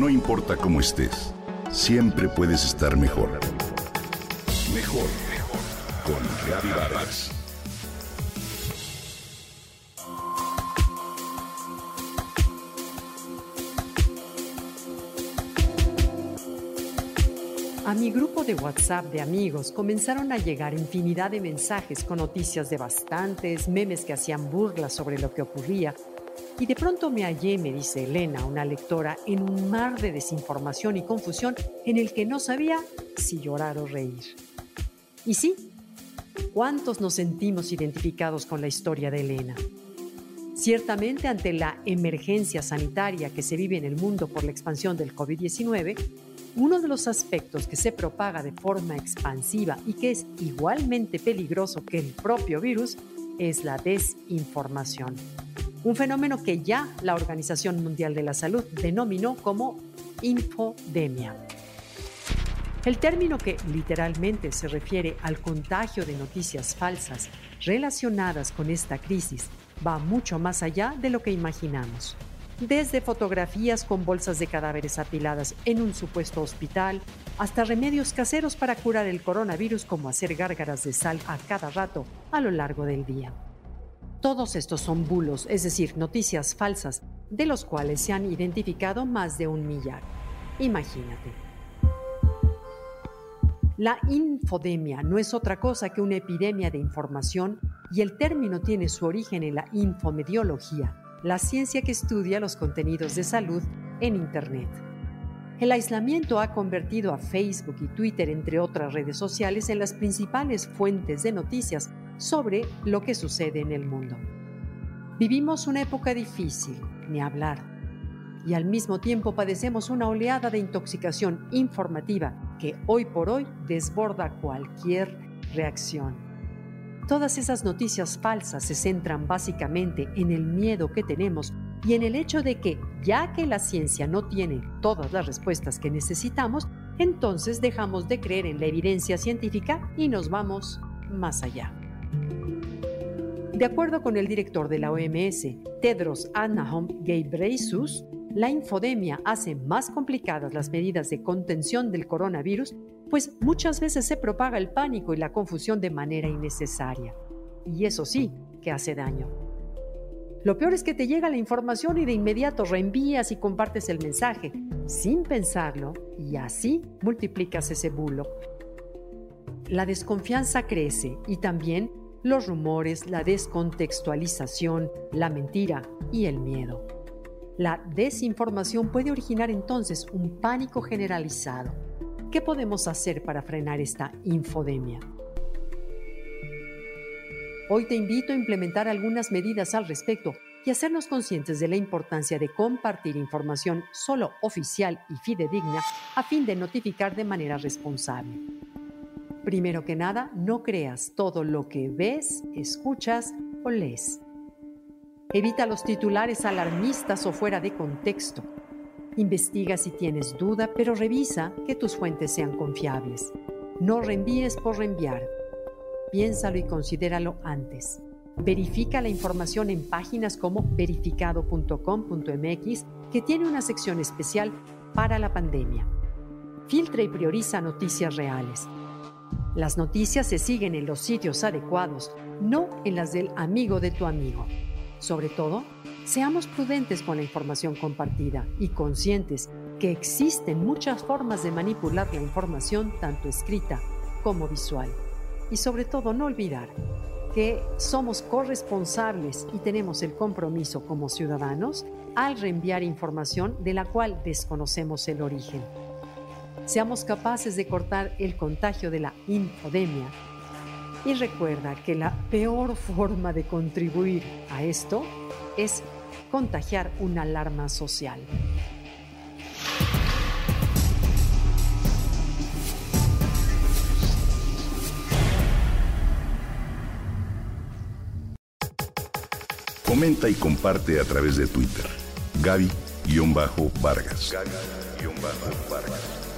No importa cómo estés, siempre puedes estar mejor. Mejor, mejor. Con Vargas. A mi grupo de WhatsApp de amigos comenzaron a llegar infinidad de mensajes con noticias devastantes, memes que hacían burlas sobre lo que ocurría. Y de pronto me hallé, me dice Elena, una lectora, en un mar de desinformación y confusión en el que no sabía si llorar o reír. Y sí, ¿cuántos nos sentimos identificados con la historia de Elena? Ciertamente ante la emergencia sanitaria que se vive en el mundo por la expansión del COVID-19, uno de los aspectos que se propaga de forma expansiva y que es igualmente peligroso que el propio virus es la desinformación. Un fenómeno que ya la Organización Mundial de la Salud denominó como infodemia. El término que literalmente se refiere al contagio de noticias falsas relacionadas con esta crisis va mucho más allá de lo que imaginamos desde fotografías con bolsas de cadáveres apiladas en un supuesto hospital, hasta remedios caseros para curar el coronavirus como hacer gárgaras de sal a cada rato a lo largo del día. Todos estos son bulos, es decir, noticias falsas, de los cuales se han identificado más de un millar. Imagínate. La infodemia no es otra cosa que una epidemia de información y el término tiene su origen en la infomediología, la ciencia que estudia los contenidos de salud en Internet. El aislamiento ha convertido a Facebook y Twitter, entre otras redes sociales, en las principales fuentes de noticias sobre lo que sucede en el mundo. Vivimos una época difícil, ni hablar, y al mismo tiempo padecemos una oleada de intoxicación informativa que hoy por hoy desborda cualquier reacción. Todas esas noticias falsas se centran básicamente en el miedo que tenemos y en el hecho de que, ya que la ciencia no tiene todas las respuestas que necesitamos, entonces dejamos de creer en la evidencia científica y nos vamos más allá. De acuerdo con el director de la OMS, Tedros Adhanom Ghebreyesus, la infodemia hace más complicadas las medidas de contención del coronavirus pues muchas veces se propaga el pánico y la confusión de manera innecesaria. Y eso sí, que hace daño. Lo peor es que te llega la información y de inmediato reenvías y compartes el mensaje, sin pensarlo, y así multiplicas ese bulo. La desconfianza crece y también los rumores, la descontextualización, la mentira y el miedo. La desinformación puede originar entonces un pánico generalizado ¿Qué podemos hacer para frenar esta infodemia? Hoy te invito a implementar algunas medidas al respecto y hacernos conscientes de la importancia de compartir información solo oficial y fidedigna a fin de notificar de manera responsable. Primero que nada, no creas todo lo que ves, escuchas o lees. Evita los titulares alarmistas o fuera de contexto. Investiga si tienes duda, pero revisa que tus fuentes sean confiables. No reenvíes por reenviar. Piénsalo y considéralo antes. Verifica la información en páginas como verificado.com.mx, que tiene una sección especial para la pandemia. Filtra y prioriza noticias reales. Las noticias se siguen en los sitios adecuados, no en las del amigo de tu amigo. Sobre todo, seamos prudentes con la información compartida y conscientes que existen muchas formas de manipular la información, tanto escrita como visual. Y sobre todo, no olvidar que somos corresponsables y tenemos el compromiso como ciudadanos al reenviar información de la cual desconocemos el origen. Seamos capaces de cortar el contagio de la infodemia y recuerda que la peor forma de contribuir a esto es contagiar una alarma social. Comenta y comparte a través de Twitter. Gaby-Vargas.